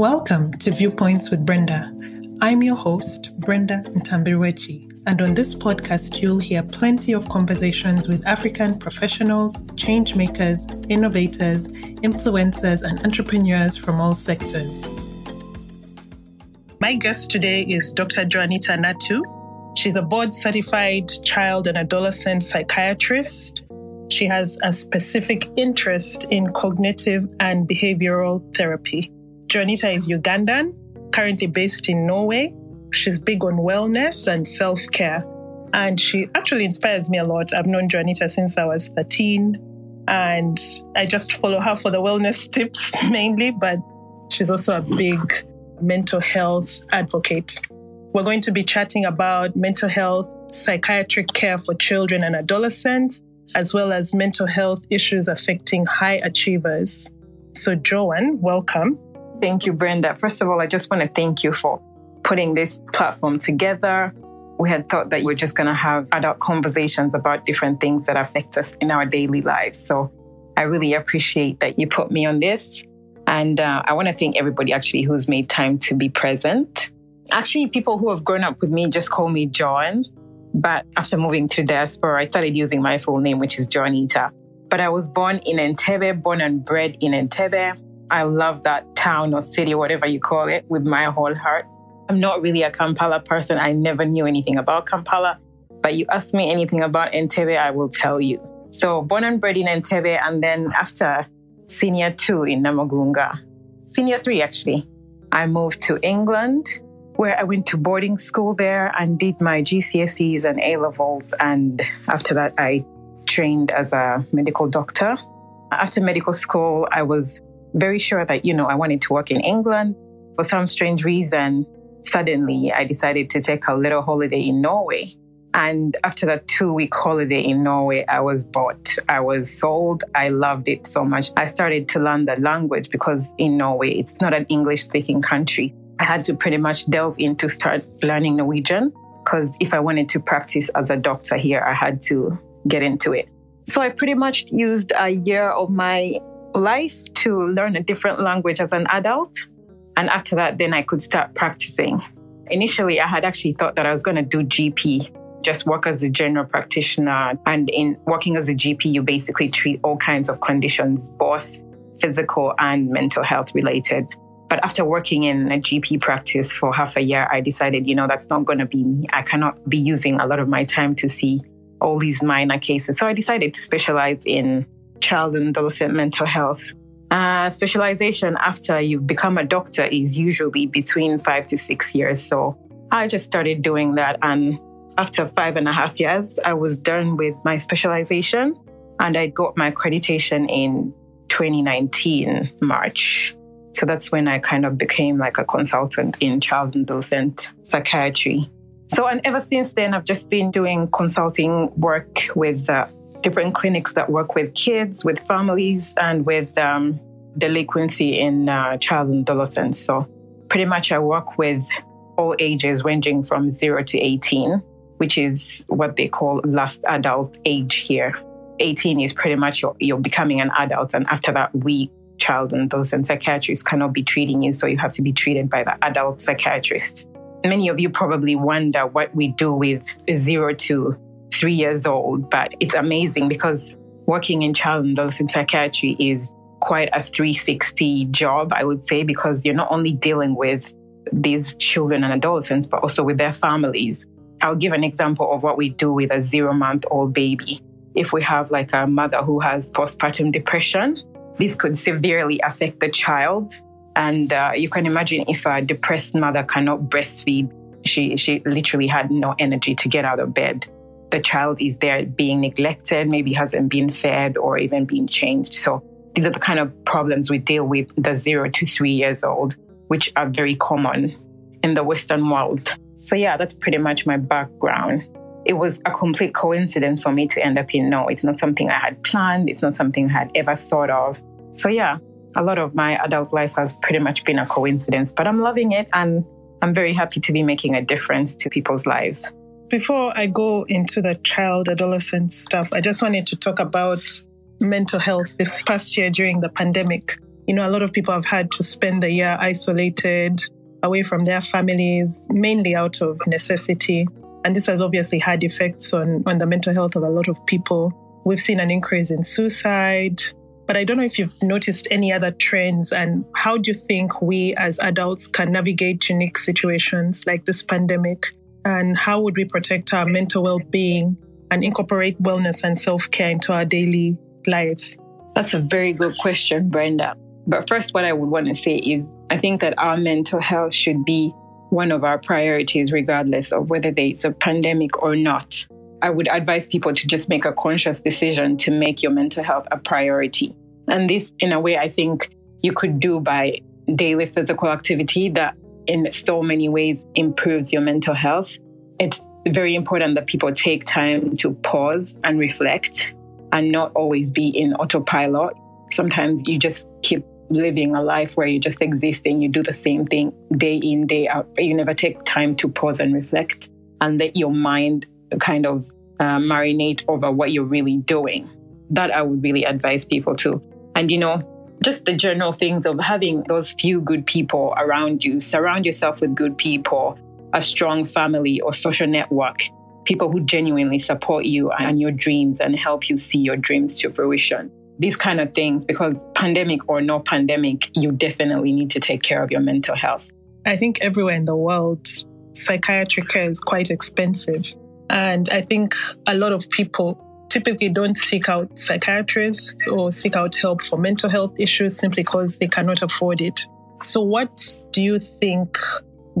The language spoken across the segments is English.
Welcome to Viewpoints with Brenda. I'm your host, Brenda Ntambirwechi, and on this podcast, you'll hear plenty of conversations with African professionals, change makers, innovators, influencers, and entrepreneurs from all sectors. My guest today is Dr. Joanita Natu. She's a board certified child and adolescent psychiatrist. She has a specific interest in cognitive and behavioral therapy. Joanita is Ugandan, currently based in Norway. She's big on wellness and self care. And she actually inspires me a lot. I've known Joanita since I was 13. And I just follow her for the wellness tips mainly, but she's also a big mental health advocate. We're going to be chatting about mental health, psychiatric care for children and adolescents, as well as mental health issues affecting high achievers. So, Joan, welcome. Thank you, Brenda. First of all, I just want to thank you for putting this platform together. We had thought that we are just going to have adult conversations about different things that affect us in our daily lives. So I really appreciate that you put me on this. And uh, I want to thank everybody actually who's made time to be present. Actually, people who have grown up with me just call me John. But after moving to diaspora, I started using my full name, which is Joanita. But I was born in Entebbe, born and bred in Entebbe. I love that town or city, whatever you call it, with my whole heart. I'm not really a Kampala person. I never knew anything about Kampala. But you ask me anything about Entebbe, I will tell you. So, born and bred in Entebbe, and then after senior two in Namagunga, senior three actually, I moved to England, where I went to boarding school there and did my GCSEs and A levels. And after that, I trained as a medical doctor. After medical school, I was very sure that, you know, I wanted to work in England. For some strange reason, suddenly I decided to take a little holiday in Norway. And after that two week holiday in Norway, I was bought. I was sold. I loved it so much. I started to learn the language because in Norway, it's not an English speaking country. I had to pretty much delve into start learning Norwegian because if I wanted to practice as a doctor here, I had to get into it. So I pretty much used a year of my life to learn a different language as an adult. And after that, then I could start practicing. Initially, I had actually thought that I was going to do GP, just work as a general practitioner. And in working as a GP, you basically treat all kinds of conditions, both physical and mental health related. But after working in a GP practice for half a year, I decided, you know, that's not going to be me. I cannot be using a lot of my time to see all these minor cases. So I decided to specialize in child and adolescent mental health. Uh, specialization after you become a doctor is usually between five to six years. So I just started doing that. And after five and a half years, I was done with my specialization and I got my accreditation in 2019, March. So that's when I kind of became like a consultant in child and adolescent psychiatry. So, and ever since then, I've just been doing consulting work with uh, different clinics that work with kids, with families, and with um, delinquency in uh, child and adolescents. So, pretty much, I work with all ages ranging from zero to 18, which is what they call last adult age here. 18 is pretty much you're, you're becoming an adult, and after that, we child and adolescent psychiatrists cannot be treating you, so you have to be treated by the adult psychiatrist. Many of you probably wonder what we do with zero to three years old, but it's amazing because working in child and adolescent psychiatry is quite a 360 job, I would say, because you're not only dealing with these children and adolescents, but also with their families. I'll give an example of what we do with a zero month old baby. If we have like a mother who has postpartum depression, this could severely affect the child. And uh, you can imagine if a depressed mother cannot breastfeed, she, she literally had no energy to get out of bed the child is there being neglected, maybe hasn't been fed or even been changed. So these are the kind of problems we deal with the zero to three years old, which are very common in the Western world. So yeah, that's pretty much my background. It was a complete coincidence for me to end up in no. It's not something I had planned. It's not something I had ever thought of. So yeah, a lot of my adult life has pretty much been a coincidence, but I'm loving it and I'm very happy to be making a difference to people's lives. Before I go into the child adolescent stuff, I just wanted to talk about mental health this past year during the pandemic. You know, a lot of people have had to spend the year isolated, away from their families, mainly out of necessity. And this has obviously had effects on, on the mental health of a lot of people. We've seen an increase in suicide. But I don't know if you've noticed any other trends and how do you think we as adults can navigate unique situations like this pandemic? And how would we protect our mental well being and incorporate wellness and self care into our daily lives? That's a very good question, Brenda. But first, what I would want to say is I think that our mental health should be one of our priorities, regardless of whether there's a pandemic or not. I would advise people to just make a conscious decision to make your mental health a priority. And this, in a way, I think you could do by daily physical activity that, in so many ways, improves your mental health. It's very important that people take time to pause and reflect and not always be in autopilot. Sometimes you just keep living a life where you're just existing, you do the same thing day in, day out. You never take time to pause and reflect and let your mind kind of uh, marinate over what you're really doing. That I would really advise people to. And, you know, just the general things of having those few good people around you, surround yourself with good people, a strong family or social network, people who genuinely support you and your dreams and help you see your dreams to fruition these kind of things because pandemic or no pandemic, you definitely need to take care of your mental health. I think everywhere in the world, psychiatric care is quite expensive. And I think a lot of people typically don't seek out psychiatrists or seek out help for mental health issues simply because they cannot afford it. So, what do you think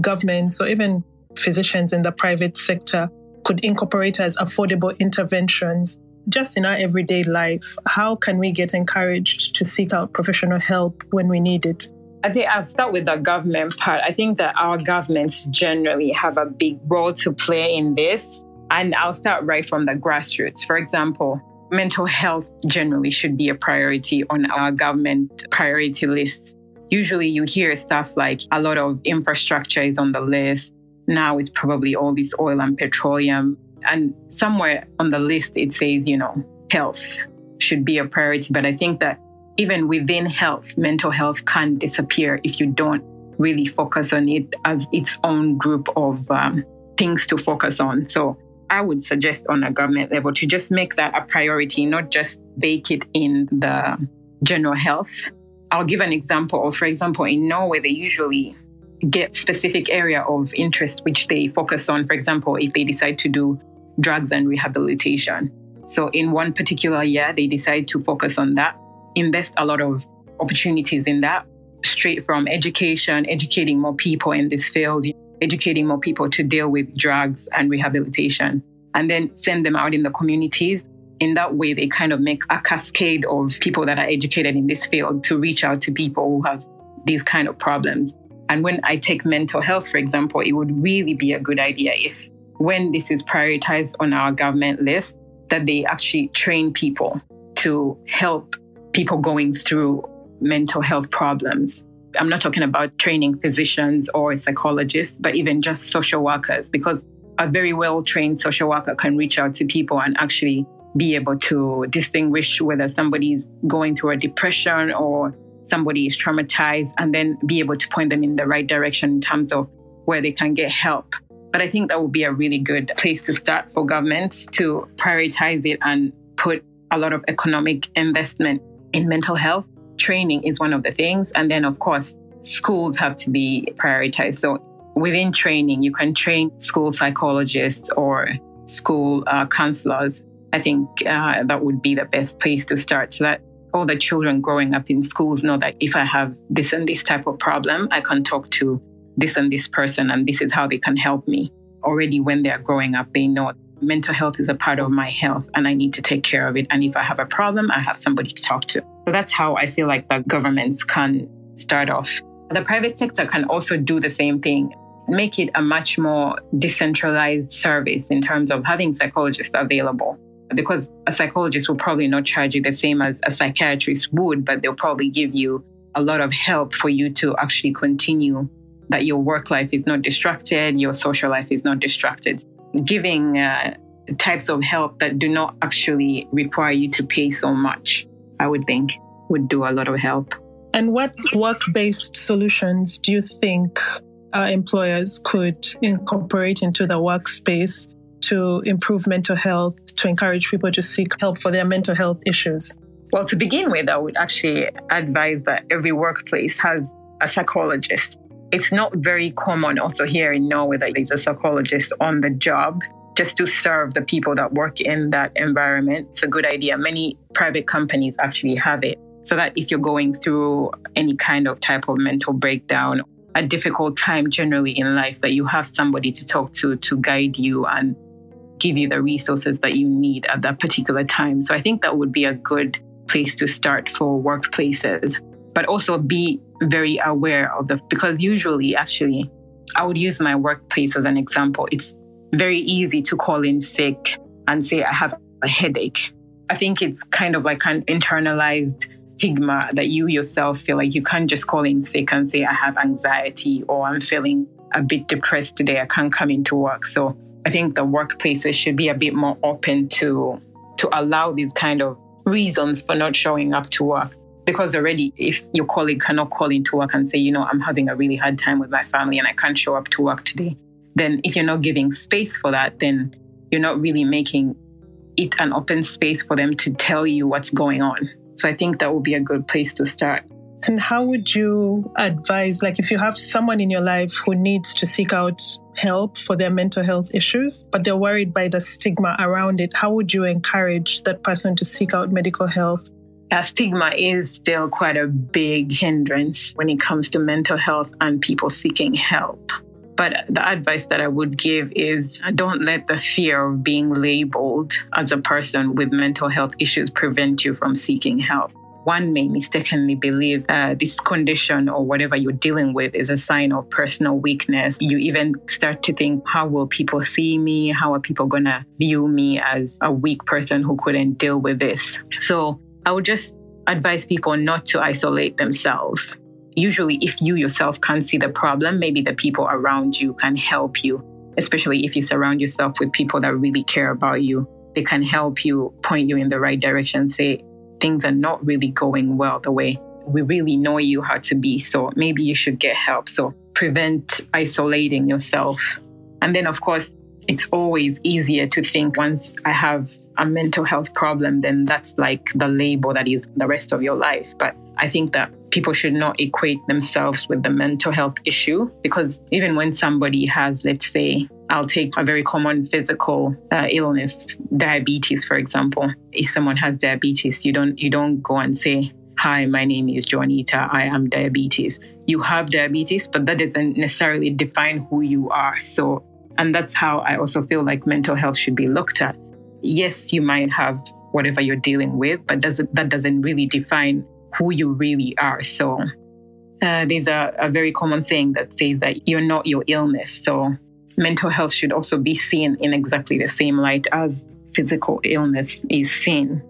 governments or even physicians in the private sector could incorporate as affordable interventions just in our everyday life, how can we get encouraged to seek out professional help when we need it? I think I'll start with the government part. I think that our governments generally have a big role to play in this. And I'll start right from the grassroots. For example, mental health generally should be a priority on our government priority lists. Usually you hear stuff like a lot of infrastructure is on the list. Now it's probably all this oil and petroleum and somewhere on the list, it says, you know, health should be a priority. But I think that even within health, mental health can disappear if you don't really focus on it as its own group of um, things to focus on. So I would suggest on a government level to just make that a priority, not just bake it in the general health. I'll give an example of, for example, in Norway, they usually get specific area of interest which they focus on. For example, if they decide to do drugs and rehabilitation. So, in one particular year, they decide to focus on that, invest a lot of opportunities in that, straight from education, educating more people in this field, educating more people to deal with drugs and rehabilitation, and then send them out in the communities. In that way, they kind of make a cascade of people that are educated in this field to reach out to people who have these kind of problems. And when I take mental health, for example, it would really be a good idea if when this is prioritized on our government list, that they actually train people to help people going through mental health problems. I'm not talking about training physicians or psychologists, but even just social workers, because a very well trained social worker can reach out to people and actually be able to distinguish whether somebody's going through a depression or somebody is traumatized and then be able to point them in the right direction in terms of where they can get help. But I think that would be a really good place to start for governments to prioritize it and put a lot of economic investment in mental health. Training is one of the things. And then, of course, schools have to be prioritized. So within training, you can train school psychologists or school uh, counselors. I think uh, that would be the best place to start so that all the children growing up in schools know that if I have this and this type of problem, I can talk to this and this person, and this is how they can help me. Already, when they're growing up, they know mental health is a part of my health and I need to take care of it. And if I have a problem, I have somebody to talk to. So that's how I feel like the governments can start off. The private sector can also do the same thing, make it a much more decentralized service in terms of having psychologists available. Because a psychologist will probably not charge you the same as a psychiatrist would, but they'll probably give you a lot of help for you to actually continue that your work life is not distracted, your social life is not distracted. Giving uh, types of help that do not actually require you to pay so much, I would think would do a lot of help. And what work based solutions do you think our employers could incorporate into the workspace to improve mental health, to encourage people to seek help for their mental health issues? Well, to begin with, I would actually advise that every workplace has a psychologist. It's not very common also here in Norway that there's a psychologist on the job just to serve the people that work in that environment. It's a good idea. Many private companies actually have it so that if you're going through any kind of type of mental breakdown, a difficult time generally in life, that you have somebody to talk to to guide you and give you the resources that you need at that particular time. So I think that would be a good place to start for workplaces. But also be very aware of the, because usually, actually, I would use my workplace as an example. It's very easy to call in sick and say, I have a headache. I think it's kind of like an internalized stigma that you yourself feel like you can't just call in sick and say, I have anxiety or I'm feeling a bit depressed today. I can't come into work. So I think the workplaces should be a bit more open to to allow these kind of reasons for not showing up to work. Because already, if your colleague cannot call into work and say, you know, I'm having a really hard time with my family and I can't show up to work today, then if you're not giving space for that, then you're not really making it an open space for them to tell you what's going on. So I think that would be a good place to start. And how would you advise, like, if you have someone in your life who needs to seek out help for their mental health issues, but they're worried by the stigma around it, how would you encourage that person to seek out medical health? Yeah, stigma is still quite a big hindrance when it comes to mental health and people seeking help. But the advice that I would give is don't let the fear of being labeled as a person with mental health issues prevent you from seeking help one may mistakenly believe uh, this condition or whatever you're dealing with is a sign of personal weakness. You even start to think, how will people see me? How are people going to view me as a weak person who couldn't deal with this? So I would just advise people not to isolate themselves. Usually, if you yourself can't see the problem, maybe the people around you can help you, especially if you surround yourself with people that really care about you. They can help you point you in the right direction, say, things are not really going well the way we really know you how to be. So maybe you should get help. So prevent isolating yourself. And then, of course, it's always easier to think once I have a mental health problem, then that's like the label that is the rest of your life. But I think that people should not equate themselves with the mental health issue because even when somebody has, let's say, I'll take a very common physical uh, illness, diabetes, for example. If someone has diabetes, you don't you don't go and say, "Hi, my name is Joanita. I am diabetes." You have diabetes, but that doesn't necessarily define who you are. So, and that's how I also feel like mental health should be looked at. Yes, you might have whatever you're dealing with, but doesn't that doesn't really define who you really are. So, uh, there's a, a very common saying that says that you're not your illness. So mental health should also be seen in exactly the same light as physical illness is seen.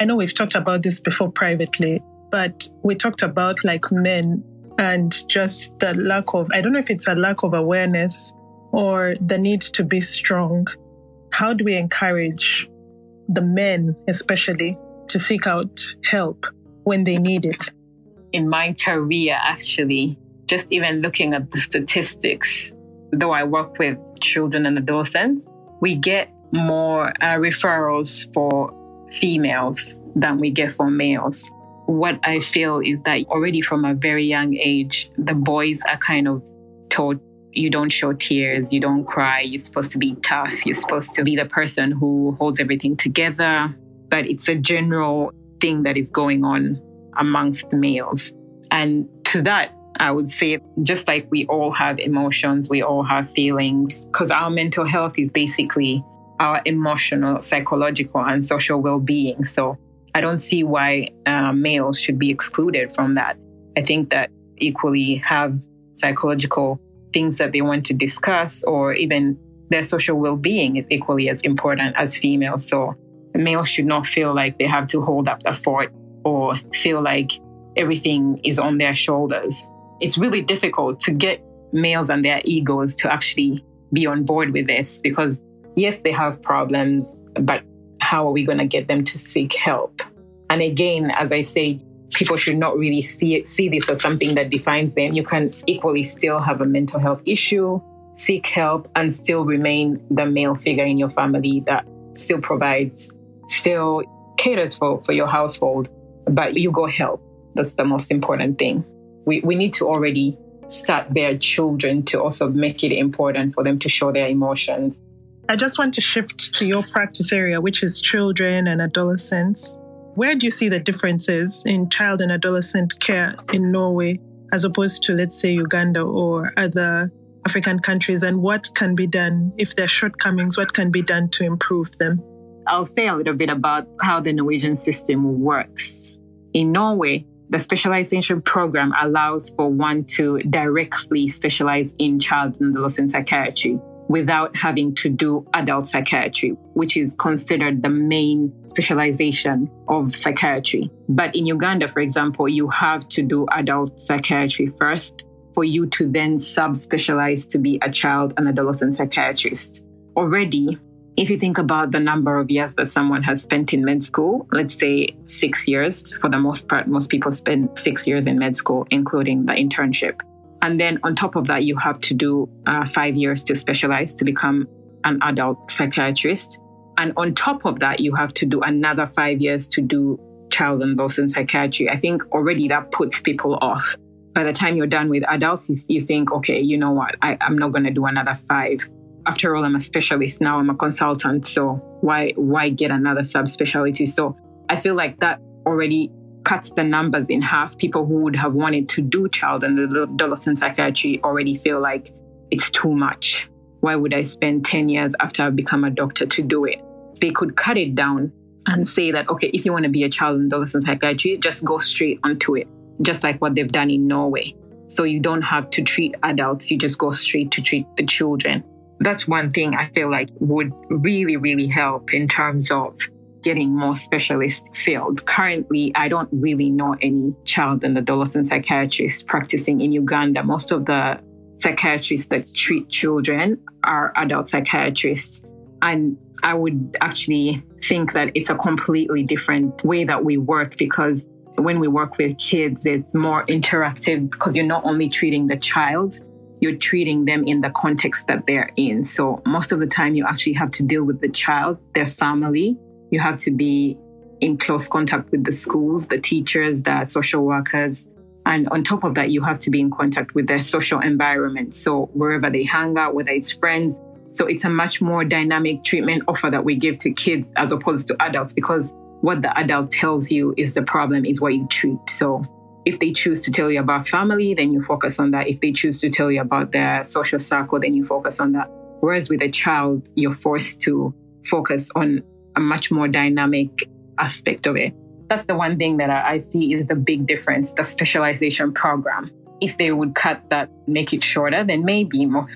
I know we've talked about this before privately, but we talked about like men and just the lack of, I don't know if it's a lack of awareness or the need to be strong. How do we encourage the men, especially, to seek out help when they need it? In my career, actually, just even looking at the statistics, though I work with children and adolescents, we get more uh, referrals for females than we get for males. What I feel is that already from a very young age, the boys are kind of taught you don't show tears, you don't cry, you're supposed to be tough, you're supposed to be the person who holds everything together. But it's a general thing that is going on amongst males. And to that, I would say, just like we all have emotions, we all have feelings, because our mental health is basically our emotional, psychological, and social well being. So I don't see why uh, males should be excluded from that. I think that equally have psychological things that they want to discuss, or even their social well being is equally as important as females. So males should not feel like they have to hold up the fort or feel like everything is on their shoulders it's really difficult to get males and their egos to actually be on board with this because, yes, they have problems, but how are we going to get them to seek help? And again, as I say, people should not really see it, see this as something that defines them. You can equally still have a mental health issue, seek help, and still remain the male figure in your family that still provides, still caters for, for your household, but you go help. That's the most important thing. We, we need to already start their children to also make it important for them to show their emotions. I just want to shift to your practice area, which is children and adolescents. Where do you see the differences in child and adolescent care in Norway as opposed to, let's say, Uganda or other African countries? And what can be done if there are shortcomings? What can be done to improve them? I'll say a little bit about how the Norwegian system works. In Norway, the specialization program allows for one to directly specialize in child and adolescent psychiatry without having to do adult psychiatry, which is considered the main specialization of psychiatry. But in Uganda, for example, you have to do adult psychiatry first for you to then subspecialize to be a child and adolescent psychiatrist. Already, if you think about the number of years that someone has spent in med school, let's say six years, for the most part, most people spend six years in med school, including the internship. And then on top of that, you have to do uh, five years to specialize to become an adult psychiatrist. And on top of that, you have to do another five years to do child and adolescent psychiatry. I think already that puts people off. By the time you're done with adults, you think, okay, you know what? I, I'm not going to do another five. After all, I'm a specialist now. I'm a consultant. So why why get another subspecialty? So I feel like that already cuts the numbers in half. People who would have wanted to do child and adolescent psychiatry already feel like it's too much. Why would I spend 10 years after I've become a doctor to do it? They could cut it down and say that, okay, if you want to be a child and adolescent psychiatry, just go straight onto it, just like what they've done in Norway. So you don't have to treat adults, you just go straight to treat the children. That's one thing I feel like would really, really help in terms of getting more specialist field. Currently, I don't really know any child and adolescent psychiatrists practicing in Uganda. Most of the psychiatrists that treat children are adult psychiatrists. And I would actually think that it's a completely different way that we work because when we work with kids, it's more interactive because you're not only treating the child, you're treating them in the context that they're in. So most of the time, you actually have to deal with the child, their family, you have to be in close contact with the schools, the teachers, the social workers. And on top of that, you have to be in contact with their social environment. So wherever they hang out, whether it's friends. So it's a much more dynamic treatment offer that we give to kids as opposed to adults because what the adult tells you is the problem is what you treat. So if they choose to tell you about family, then you focus on that. If they choose to tell you about their social circle, then you focus on that. Whereas with a child, you're forced to focus on a much more dynamic aspect of it. That's the one thing that I see is the big difference, the specialization program. If they would cut that, make it shorter, then maybe more,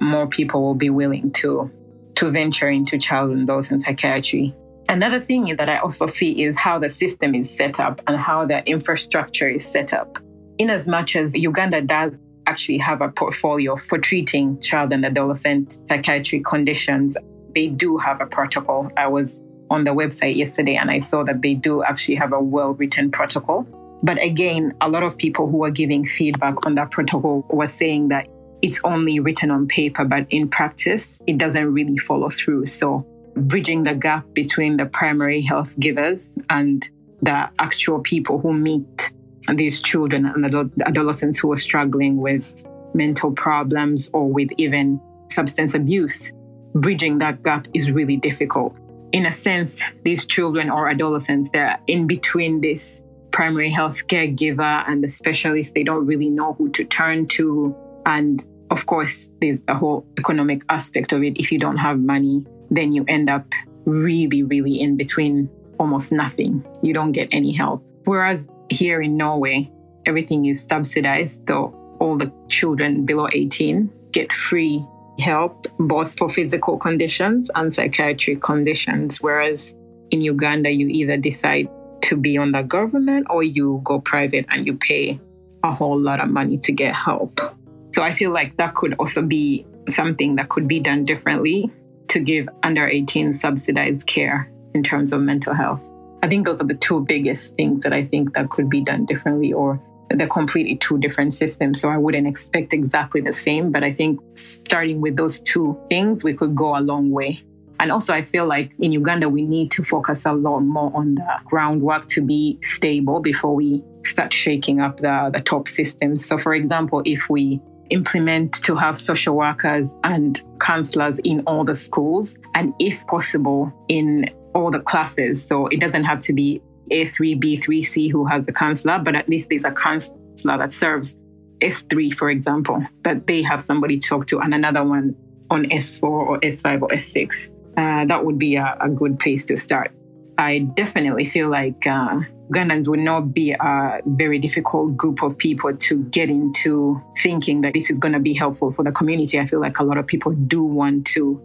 more people will be willing to, to venture into child and adolescent psychiatry. Another thing that I also see is how the system is set up and how the infrastructure is set up. In as much as Uganda does actually have a portfolio for treating child and adolescent psychiatric conditions, they do have a protocol. I was on the website yesterday and I saw that they do actually have a well written protocol. But again, a lot of people who are giving feedback on that protocol were saying that it's only written on paper, but in practice, it doesn't really follow through. So, bridging the gap between the primary health givers and the actual people who meet these children and adolescents who are struggling with mental problems or with even substance abuse, bridging that gap is really difficult in a sense, these children or adolescents, they're in between this primary health care giver and the specialist. They don't really know who to turn to. And of course, there's the whole economic aspect of it. If you don't have money, then you end up really, really in between almost nothing. You don't get any help. Whereas here in Norway, everything is subsidized, though all the children below 18 get free help both for physical conditions and psychiatric conditions. Whereas in Uganda, you either decide to be on the government or you go private and you pay a whole lot of money to get help. So I feel like that could also be something that could be done differently to give under 18 subsidized care in terms of mental health. I think those are the two biggest things that I think that could be done differently or they're completely two different systems. So I wouldn't expect exactly the same. But I think starting with those two things, we could go a long way. And also, I feel like in Uganda, we need to focus a lot more on the groundwork to be stable before we start shaking up the, the top systems. So, for example, if we implement to have social workers and counselors in all the schools, and if possible, in all the classes. So it doesn't have to be A3, B3, C who has a counselor, but at least there's a counselor that serves S3, for example, that they have somebody to talk to, and another one on S4 or S5 or S6. Uh, that would be a, a, good place to start. I definitely feel like uh, Ugandans would not be a very difficult group of people to get into thinking that this is going to be helpful for the community. I feel like a lot of people do want to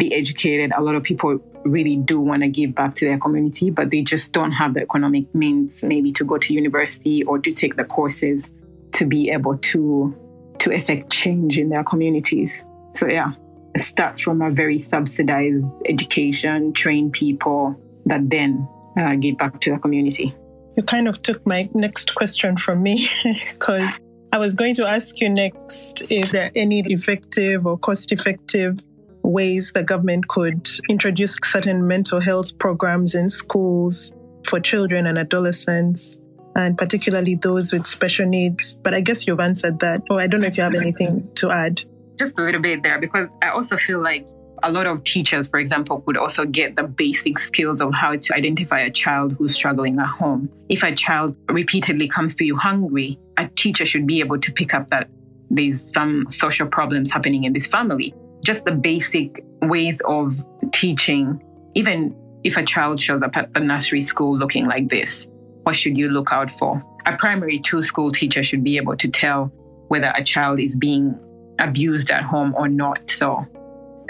be educated. A lot of people really do want to give back to their community, but they just don't have the economic means maybe to go to university or to take the courses to be able to to effect change in their communities. So yeah, start from a very subsidized education, train people that then uh, give back to the community. You kind of took my next question from me because I was going to ask you next if there are any effective or cost effective ways the government could introduce certain mental health programs in schools for children and adolescents, and particularly those with special needs. But I guess you've answered that. Oh, I don't know if you have anything to add. Just a little bit there, because I also feel like a lot of teachers, for example, could also get the basic skills of how to identify a child who's struggling at home. If a child repeatedly comes to you hungry, a teacher should be able to pick up that there's some social problems happening in this family just the basic ways of teaching, even if a child shows up at the nursery school looking like this, what should you look out for? A primary two school teacher should be able to tell whether a child is being abused at home or not. So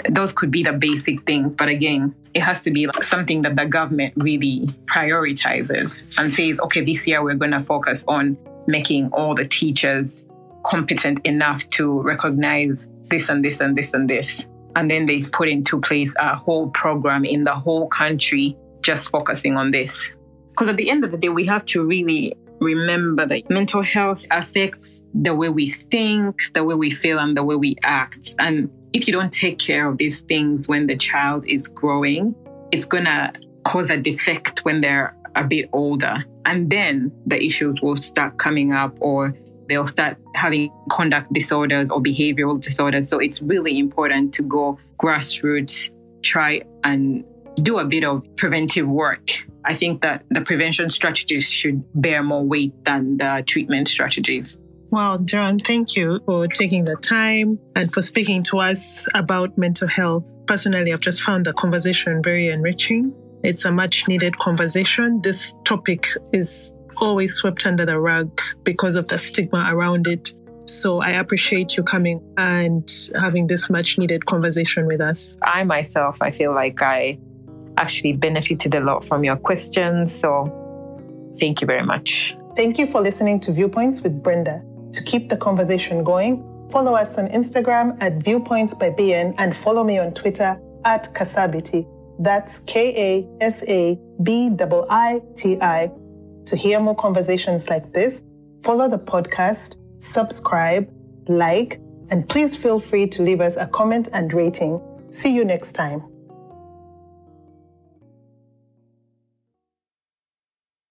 those could be the basic things. But again, it has to be like something that the government really prioritizes and says, okay, this year we're going to focus on making all the teachers competent enough to recognize this and this and this and this. And then they put into place a whole program in the whole country just focusing on this. Because at the end of the day, we have to really remember that mental health affects the way we think, the way we feel, and the way we act. And if you don't take care of these things when the child is growing, it's going to cause a defect when they're a bit older. And then the issues will start coming up, or they'll start having conduct disorders or behavioral disorders. So it's really important to go grassroots, try and do a bit of preventive work. I think that the prevention strategies should bear more weight than the treatment strategies. Well, John, thank you for taking the time and for speaking to us about mental health. Personally, I've just found the conversation very enriching. It's a much needed conversation. This topic is always swept under the rug because of the stigma around it. So I appreciate you coming and having this much needed conversation with us. I myself, I feel like I actually benefited a lot from your questions. So thank you very much. Thank you for listening to Viewpoints with Brenda. To keep the conversation going, follow us on Instagram at Viewpoints by BN and follow me on Twitter at Kasabiti. That's K A S A B I T I to hear more conversations like this, follow the podcast, subscribe, like, and please feel free to leave us a comment and rating. See you next time.